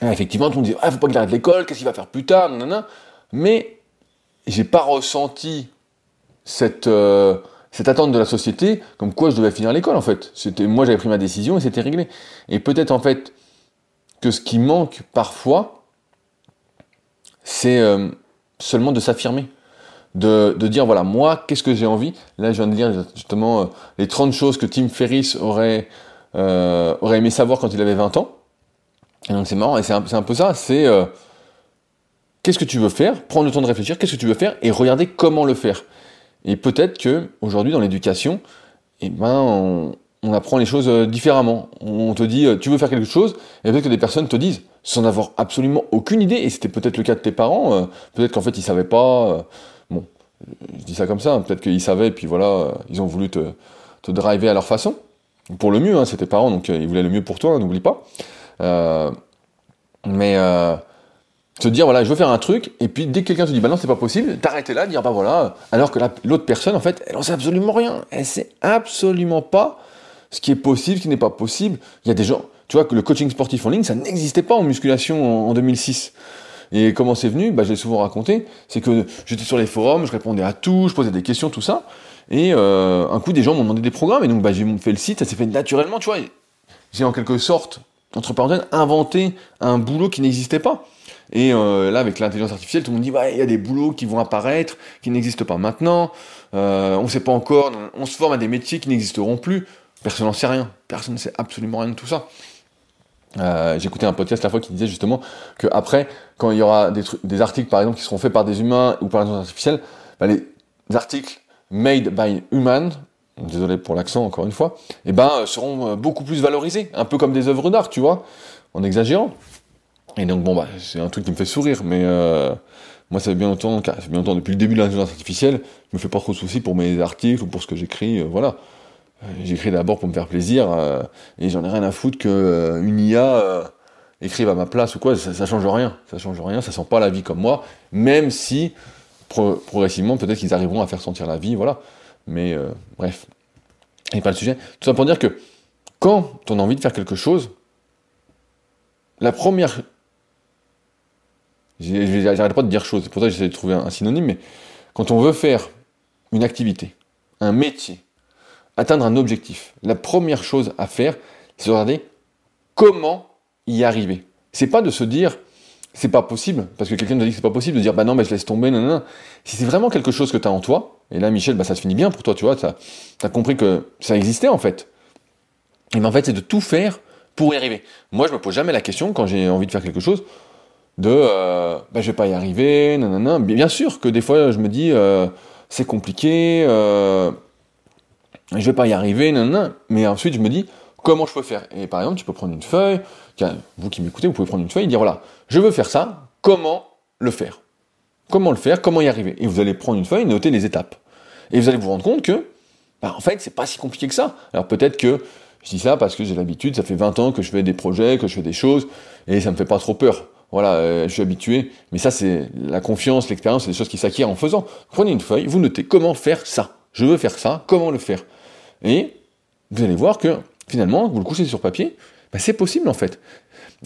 Speaker 1: Effectivement, tout le monde dit, ah, faut pas qu'il arrête l'école, qu'est-ce qu'il va faire plus tard, nanana. Mais j'ai pas ressenti cette, euh, cette attente de la société comme quoi je devais finir l'école, en fait. Moi, j'avais pris ma décision et c'était réglé. Et peut-être, en fait, que ce qui manque parfois, c'est euh, seulement de s'affirmer. De, dire, voilà, moi, qu'est-ce que j'ai envie? Là, je viens de dire justement euh, les 30 choses que Tim Ferriss aurait, aurait aimé savoir quand il avait 20 ans. Et donc c'est marrant, et c'est un, peu ça, c'est euh, qu'est-ce que tu veux faire, prendre le temps de réfléchir, qu'est-ce que tu veux faire, et regarder comment le faire. Et peut-être que aujourd'hui dans l'éducation, eh ben, on, apprend les choses euh, différemment. On te dit, euh, tu veux faire quelque chose, et peut-être que des personnes te disent, sans avoir absolument aucune idée, et c'était peut-être le cas de tes parents, peut-être qu'en fait ils savaient pas, bon, je dis ça comme ça, peut-être qu'ils savaient, et puis voilà, ils ont voulu te, driver à leur façon. Pour le mieux, hein, c'est tes parents, donc ils voulaient le mieux pour toi, n'oublie pas. Euh, mais euh, te dire voilà je veux faire un truc et puis dès que quelqu'un te dit bah non c'est pas possible t'arrêter là dire bah voilà alors que l'autre personne en fait elle en sait absolument rien. Elle sait absolument pas ce qui est possible ce qui n'est pas possible. Il y a des gens tu vois que le coaching sportif en ligne ça n'existait pas en musculation en, 2006 et comment c'est venu? Bah j'ai souvent raconté c'est que j'étais sur les forums je répondais à tout je posais des questions tout ça. Et euh, un coup des gens m'ont demandé des programmes et donc bah j'ai fait le site ça s'est fait naturellement tu vois. J'ai en quelque sorte entre parenthèses, inventer un boulot qui n'existait pas. Et euh, là, avec l'intelligence artificielle, tout le monde dit, ouais, il y a des boulots qui vont apparaître, qui n'existent pas maintenant, euh, on ne sait pas encore, on se forme à des métiers qui n'existeront plus. Personne n'en sait rien. Personne ne sait absolument rien de tout ça. Euh, J'écoutais un podcast la fois qui disait justement que après, quand il y aura des, articles par exemple qui seront faits par des humains ou par l'intelligence artificielle, bah, les articles made by human désolé pour l'accent encore une fois, eh ben, seront beaucoup plus valorisés, un peu comme des œuvres d'art, tu vois, en exagérant. Et donc bon bah c'est un truc qui me fait sourire, mais euh, moi ça fait bien longtemps, bien longtemps depuis le début de l'intelligence artificielle, je me fais pas trop de soucis pour mes articles ou pour ce que j'écris, voilà. J'écris d'abord pour me faire plaisir et j'en ai rien à foutre que une IA écrive à ma place ou quoi, ça, ça, change rien, ça change rien, ça sent pas la vie comme moi, même si progressivement peut-être qu'ils arriveront à faire sentir la vie, voilà. Mais euh, bref, n'est pas le sujet. Tout ça pour dire que quand on a envie de faire quelque chose, la première. J'arrête pas de dire chose, c'est pour ça que j'essaie de trouver un, synonyme, mais quand on veut faire une activité, un métier, atteindre un objectif, la première chose à faire, c'est de regarder comment y arriver. C'est pas de se dire c'est pas possible, parce que quelqu'un te dit que c'est pas possible, de dire bah non, mais je laisse tomber, non, non. Si c'est vraiment quelque chose que tu as en toi, et là, Michel, bah, ça se finit bien pour toi, tu vois, tu as compris que ça existait en fait. Et mais en fait, c'est de tout faire pour y arriver. Moi, je me pose jamais la question quand j'ai envie de faire quelque chose de euh, bah, je vais pas y arriver, non. Bien sûr que des fois, je me dis euh, c'est compliqué, euh, je vais pas y arriver, non. Mais ensuite, je me dis comment je peux faire? Et par exemple, tu peux prendre une feuille, vous qui m'écoutez, vous pouvez prendre une feuille et dire voilà, je veux faire ça, comment le faire? Comment le faire? Comment y arriver? Et vous allez prendre une feuille et noter les étapes. Et vous allez vous rendre compte que, bah, en fait, c'est pas si compliqué que ça. Alors peut-être que je dis ça parce que j'ai l'habitude, ça fait 20 ans que je fais des projets, que je fais des choses, et ça me fait pas trop peur. Voilà, euh, je suis habitué. Mais ça, c'est la confiance, l'expérience, c'est des choses qui s'acquièrent en faisant. Prenez une feuille, vous notez comment faire ça. Je veux faire ça, comment le faire. Et vous allez voir que finalement, vous le couchez sur papier, bah, c'est possible en fait.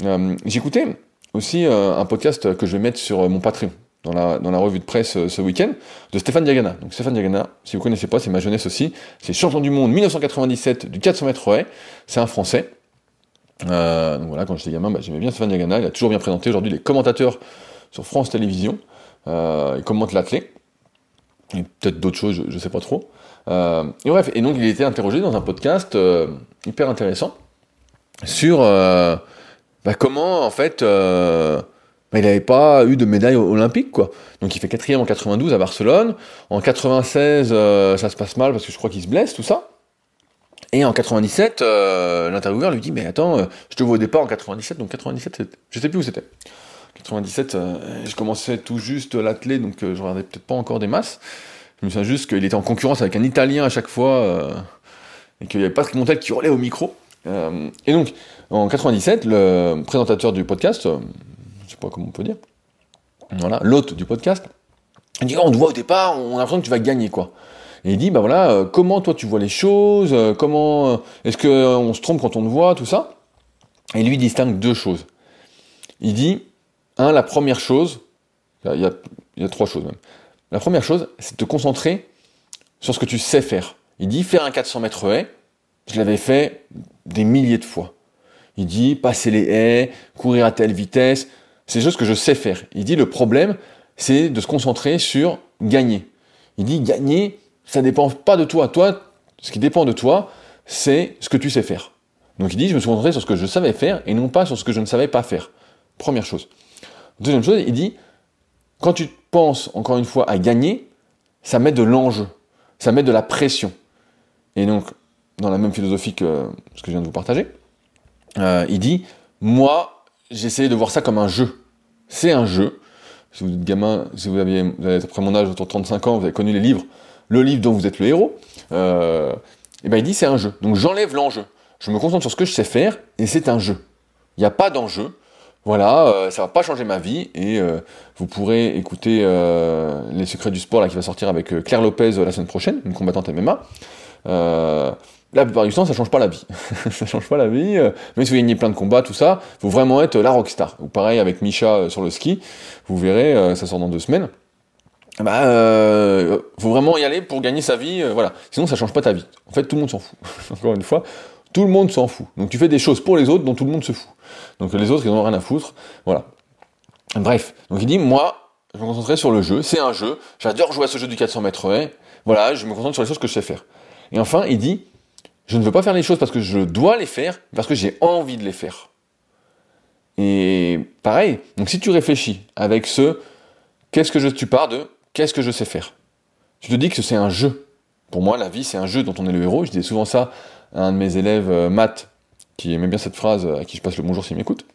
Speaker 1: Euh, j'écoutais aussi un podcast que je vais mettre sur mon Patreon dans la, revue de presse euh, ce week-end, de Stéphane Diagana. Donc Stéphane Diagana, si vous connaissez pas, c'est ma jeunesse aussi. C'est champion du monde 1997 du 400 mètres haies. C'est un Français. Euh, donc voilà, quand j'étais gamin, bah, j'aimais bien Stéphane Diagana. Il a toujours bien présenté. Aujourd'hui, il est commentateur sur France Télévisions. Euh, il commente l'athlète. Et peut-être d'autres choses, je, ne sais pas trop. et bref, et donc il été interrogé dans un podcast hyper intéressant sur bah, comment en fait il n'avait pas eu de médaille olympique, quoi. Donc il fait quatrième en 92 à Barcelone. En 96, euh, ça se passe mal parce que je crois qu'il se blesse, tout ça. Et en 97, euh, l'intervieweur lui dit Mais attends, euh, je te vois au départ en 97, donc 97, je sais plus où c'était. 97, je commençais tout juste l'athlé, donc je regardais peut-être pas encore des masses. Je me souviens juste qu'il était en concurrence avec un Italien à chaque fois, et qu'il n'y avait pas de Montel qui hurlait au micro. et donc, en 97, le présentateur du podcast, je sais pas comment on peut dire, voilà, l'hôte du podcast, il dit, oh, on te voit au départ, on a l'impression que tu vas gagner, quoi. Et il dit, bah voilà, euh, comment toi tu vois les choses, euh, comment, euh, est-ce qu'on se trompe quand on te voit, tout ça Et lui distingue deux choses. Il dit, un, la première chose, il y a, y a trois choses même. La première chose, c'est de te concentrer sur ce que tu sais faire. Il dit, faire un 400 mètres haies, je l'avais fait des milliers de fois. Il dit, passer les haies, courir à telle vitesse, c'est juste que je sais faire. Il dit le problème, c'est de se concentrer sur gagner. Il dit gagner, ça dépend pas de toi. Toi, ce qui dépend de toi, c'est ce que tu sais faire. Donc il dit je me suis concentré sur ce que je savais faire et non pas sur ce que je ne savais pas faire. Première chose. Deuxième chose, il dit quand tu penses encore une fois à gagner, ça met de l'enjeu, ça met de la pression. Et donc, dans la même philosophie que ce que je viens de vous partager, euh, il dit moi, essayé de voir ça comme un jeu. C'est un jeu. Si vous êtes gamin, si vous aviez, vous avez après mon âge, autour de 35 ans, vous avez connu les livres, le livre dont vous êtes le héros, euh, et ben il dit c'est un jeu. Donc j'enlève l'enjeu. Je me concentre sur ce que je sais faire, et c'est un jeu. Il n'y a pas d'enjeu. Voilà, euh, ça va pas changer ma vie, et euh, vous pourrez écouter euh, Les Secrets du Sport là, qui va sortir avec Claire Lopez la semaine prochaine, une combattante MMA la plupart du temps, ça change pas la vie. <laughs> ça change pas la vie. Euh, même si vous gagnez plein de combats, tout ça, faut vraiment être la rockstar. Ou pareil avec Misha euh, sur le ski, vous verrez, euh, ça sort dans deux semaines. Bah, euh, faut vraiment y aller pour gagner sa vie, voilà. Sinon, ça change pas ta vie. En fait, tout le monde s'en fout. <laughs> Encore une fois, tout le monde s'en fout. Donc, tu fais des choses pour les autres dont tout le monde se fout. Donc, les autres, ils n'ont rien à foutre. Voilà. Bref. Donc, il dit, moi, je me concentrer sur le jeu. C'est un jeu. J'adore jouer à ce jeu du 400 mètres Voilà, je me concentre sur les choses que je sais faire. Et enfin, il dit, je ne veux pas faire les choses parce que je dois les faire, parce que j'ai envie de les faire. Et pareil, donc si tu réfléchis avec ce qu'est-ce que je tu pars de qu'est-ce que je sais faire? Tu te dis que c'est un jeu. Pour moi, la vie, c'est un jeu dont on est le héros. Je dis souvent ça à un de mes élèves, euh, Matt, qui aimait bien cette phrase, à qui je passe le bonjour s'il m'écoute,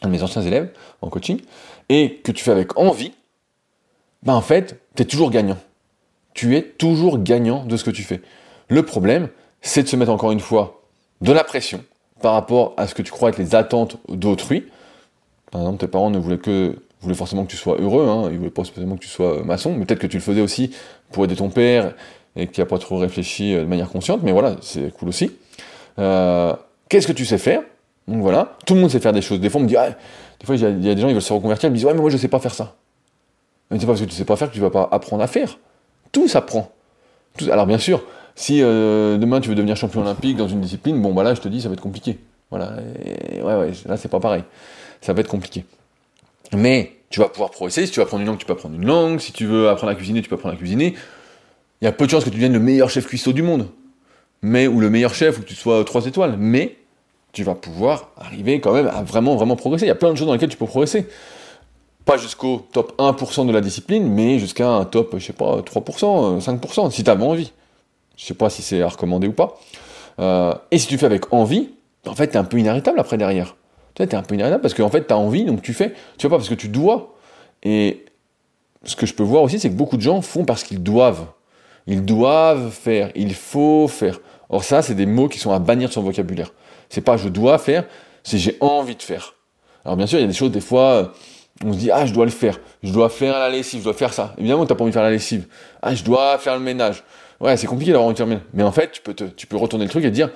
Speaker 1: un de mes anciens élèves en coaching, et que tu fais avec envie, ben en fait, tu es toujours gagnant. Tu es toujours gagnant de ce que tu fais. Le problème, c'est de se mettre encore une fois de la pression par rapport à ce que tu crois être les attentes d'autrui. Par exemple, tes parents ne voulaient que voulaient forcément que tu sois heureux, hein, ils voulaient pas spécialement que tu sois maçon, mais peut-être que tu le faisais aussi pour aider ton père et que tu pas trop réfléchi euh, de manière consciente, mais voilà, c'est cool aussi. Euh, qu'est-ce que tu sais faire? Donc voilà, tout le monde sait faire des choses. Des fois, on me dit, ah, des fois, il y, a des gens, ils veulent se reconvertir, ils me disent, ouais, mais moi, je sais pas faire ça. Mais c'est pas parce que tu sais pas faire que tu vas pas apprendre à faire. Tout s'apprend. Alors bien sûr, si euh, demain tu veux devenir champion olympique dans une discipline, bon bah là je te dis ça va être compliqué. Voilà, ouais ouais, là c'est pas pareil. Ça va être compliqué. Mais tu vas pouvoir progresser, si tu veux apprendre une langue, tu peux apprendre une langue, si tu veux apprendre à cuisiner, tu peux apprendre à cuisiner. Il y a peu de chances que tu deviennes le meilleur chef cuistot du monde. Mais, ou le meilleur chef, ou que tu sois 3 étoiles. Mais tu vas pouvoir arriver quand même à vraiment, vraiment progresser. Il y a plein de choses dans lesquelles tu peux progresser. Pas jusqu'au top 1% de la discipline, mais jusqu'à un top, je sais pas, 3%, 5%, si tu as envie. Je sais pas si c'est à recommander ou pas. Euh, et si tu fais avec envie, en fait, t'es un peu inarrêtable après derrière. Tu sais, t'es un peu inarrêtable parce qu'en fait, t'as envie, donc tu fais. Tu fais pas parce que tu dois. Et ce que je peux voir aussi, c'est que beaucoup de gens font parce qu'ils doivent. Ils doivent faire, il faut faire. Or ça, c'est des mots qui sont à bannir de son vocabulaire. C'est pas je dois faire, c'est j'ai envie de faire. Alors bien sûr, il y a des choses, des fois, on se dit, ah, je dois le faire. Je dois faire la lessive, je dois faire ça. Évidemment, t'as pas envie de faire la lessive. Ah, je dois faire le ménage ouais, c'est compliqué d'avoir envie de Mais en fait, tu peux, tu peux retourner le truc et dire,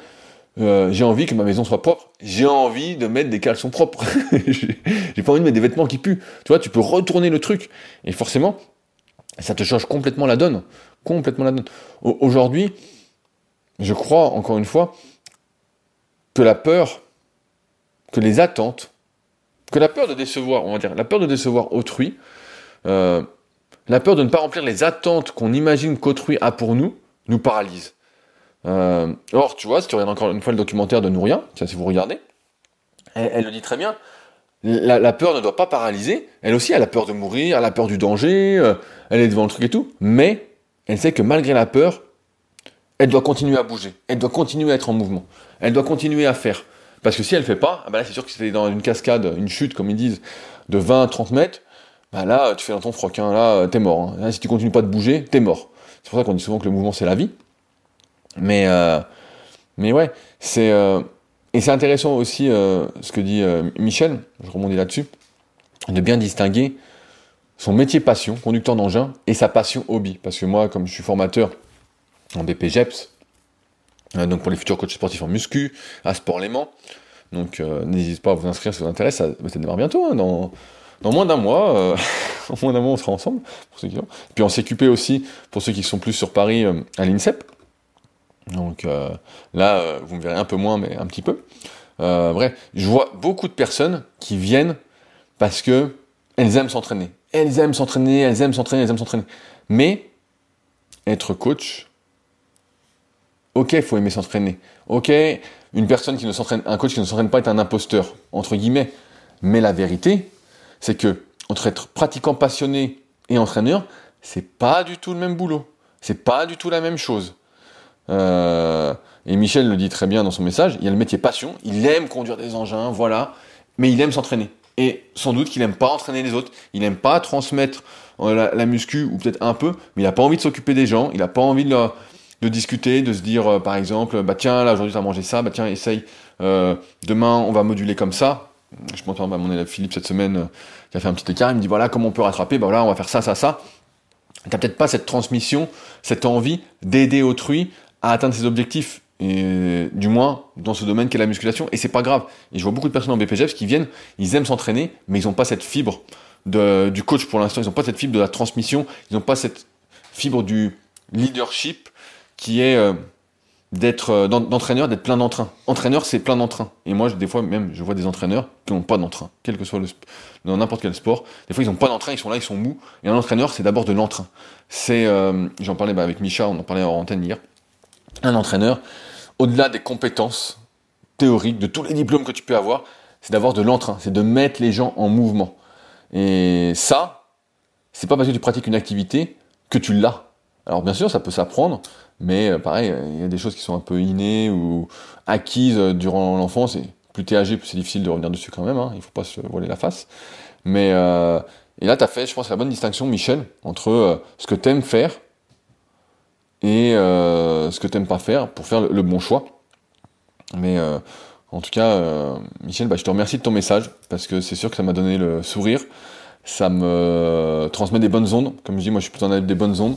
Speaker 1: euh, j'ai envie que ma maison soit propre, j'ai envie de mettre des caleçons propres, <laughs> j'ai pas envie de mettre des vêtements qui puent. Tu vois, tu peux retourner le truc. Et forcément, ça te change complètement la donne. Complètement la donne. Aujourd'hui, je crois, encore une fois, que la peur, que les attentes, que la peur de décevoir, on va dire, la peur de décevoir autrui, euh, la peur de ne pas remplir les attentes qu'on imagine qu'autrui a pour nous, nous paralyse. Euh, or, tu vois, si tu regardes encore une fois le documentaire de Nouria, si vous regardez, elle, le dit très bien, la, peur ne doit pas paralyser, elle aussi, elle a peur de mourir, elle a peur du danger, euh, elle est devant le truc et tout, mais elle sait que malgré la peur, elle doit continuer à bouger, elle doit continuer à être en mouvement, elle doit continuer à faire. Parce que si elle fait pas, ah bah là c'est sûr que c'est dans une cascade, une chute comme ils disent, de 20-30 mètres, bah là tu fais dans ton froc, hein, là t'es mort. Hein. Si tu continues pas de bouger, t'es mort. C'est pour ça qu'on dit souvent que le mouvement c'est la vie. Mais, euh, mais ouais, c'est. Euh, et c'est intéressant aussi euh, ce que dit Michel, je rebondis là-dessus, de bien distinguer son métier passion, conducteur d'engin, et sa passion hobby. Parce que moi, comme je suis formateur en BPGEPS, donc pour les futurs coachs sportifs en muscu, à Sport Léman, donc n'hésitez pas à vous inscrire si ça vous intéresse, ça, ça démarre bientôt, hein, dans, dans moins d'un mois, <laughs> moins d'un mois on sera ensemble, pour ceux qui ont. Puis en CQP aussi, pour ceux qui sont plus sur Paris, à l'INSEP, donc euh, là, euh, vous me verrez un peu moins, mais un petit peu. Euh, bref, je vois beaucoup de personnes qui viennent parce que elles aiment s'entraîner. Elles aiment s'entraîner, elles aiment s'entraîner, elles aiment s'entraîner. Mais être coach, ok, il faut aimer s'entraîner. Ok, une personne qui ne s'entraîne, un coach qui ne s'entraîne pas est un imposteur, entre guillemets. Mais la vérité, c'est que entre être pratiquant passionné et entraîneur, c'est pas du tout le même boulot. C'est pas du tout la même chose. Euh, et Michel le dit très bien dans son message, il y a le métier passion, il aime conduire des engins, voilà, mais il aime s'entraîner. Et sans doute qu'il n'aime pas entraîner les autres, il n'aime pas transmettre euh, la, muscu, ou peut-être un peu, mais il n'a pas envie de s'occuper des gens, il n'a pas envie de, discuter, de se dire, euh, par exemple, bah tiens, là aujourd'hui tu as mangé ça, bah tiens, essaye, demain on va moduler comme ça. Je m'entends à mon élève Philippe cette semaine, qui a fait un petit écart, il me dit, voilà, comment on peut rattraper, bah voilà, on va faire ça, ça, ça. T'as peut-être pas cette transmission, cette envie d'aider autrui à atteindre ses objectifs, du moins dans ce domaine qu'est la musculation, et c'est pas grave. Et je vois beaucoup de personnes en BPGF qui viennent, ils aiment s'entraîner, mais ils n'ont pas cette fibre de, du coach pour l'instant, ils n'ont pas cette fibre de la transmission, ils n'ont pas cette fibre du leadership qui est euh, d'être euh, d'entraîneur, d'être plein d'entrain. Entraîneur, c'est plein d'entrain. Et moi, des fois, même, je vois des entraîneurs qui n'ont pas d'entrain, quel que soit le dans n'importe quel sport. Des fois, ils n'ont pas d'entrain, ils sont là, ils sont mous. Et un entraîneur, c'est d'abord de l'entrain. C'est, euh, j'en parlais bah, avec Micha, on en parlait en antenne hier un entraîneur, au-delà des compétences théoriques, de tous les diplômes que tu peux avoir, c'est d'avoir de l'entrain, c'est de mettre les gens en mouvement. Et ça, c'est pas parce que tu pratiques une activité que tu l'as. Alors bien sûr, ça peut s'apprendre, mais euh, pareil, il y a des choses qui sont un peu innées ou acquises euh, durant l'enfance, et plus t'es âgé, plus c'est difficile de revenir dessus quand même, hein, il faut pas se voiler la face. Mais euh, et là, tu as fait, je pense, la bonne distinction, Michel, entre ce que tu aimes faire et euh, ce que tu n'aimes pas faire pour faire le, bon choix. Mais euh, en tout cas, euh, Michel, bah, je te remercie de ton message parce que c'est sûr que ça m'a donné le sourire. Ça me transmet des bonnes ondes. Comme je dis, moi je suis plutôt un des bonnes ondes.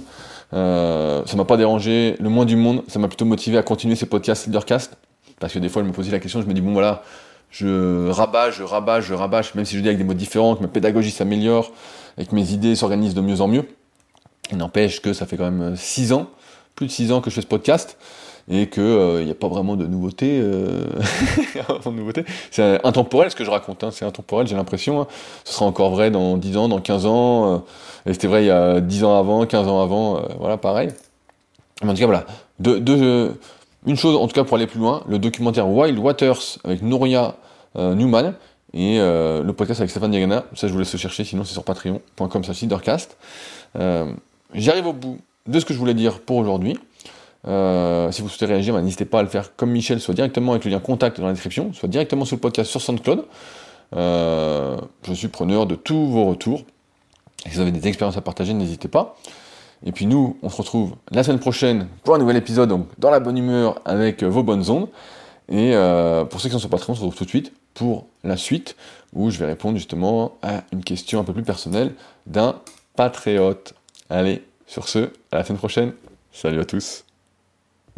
Speaker 1: Euh, ça m'a pas dérangé le moins du monde. Ça m'a plutôt motivé à continuer ces podcasts Leadercast. Parce que des fois, je me posais la question, je me dis, bon voilà, je rabâche, je rabâche, je rabâche, même si je dis avec des mots différents, que ma pédagogie s'améliore et que mes idées s'organisent de mieux en mieux. Il n'empêche que ça fait quand même 6 ans plus de 6 ans que je fais ce podcast et qu'il n'y euh, a pas vraiment de nouveauté. Euh... <laughs> C'est intemporel ce que je raconte, hein. c'est intemporel, j'ai l'impression. Hein. Ce sera encore vrai dans 10 ans, dans 15 ans. Euh, et c'était vrai il y a 10 ans avant, 15 ans avant, voilà, pareil. En tout cas, voilà. Une chose, en tout cas pour aller plus loin, le documentaire Wild Waters avec Nouria Newman et le podcast avec Stéphane Diagana. Ça, je vous laisse le chercher, sinon c'est sur patreon.com, ça. J'arrive au bout de ce que je voulais dire pour aujourd'hui. Euh, si vous souhaitez réagir, bah, n'hésitez pas à le faire comme Michel, soit directement avec le lien contact dans la description, soit directement sur le podcast sur SoundCloud. Euh, je suis preneur de tous vos retours. Si vous avez des expériences à partager, n'hésitez pas. Et puis nous, on se retrouve la semaine prochaine pour un nouvel épisode, donc dans la bonne humeur avec vos bonnes ondes. Et euh, pour ceux qui sont sur Patreon, on se retrouve tout de suite pour la suite, où je vais répondre justement à une question un peu plus personnelle d'un patriote. Allez, sur ce, à la semaine prochaine. Salut à tous.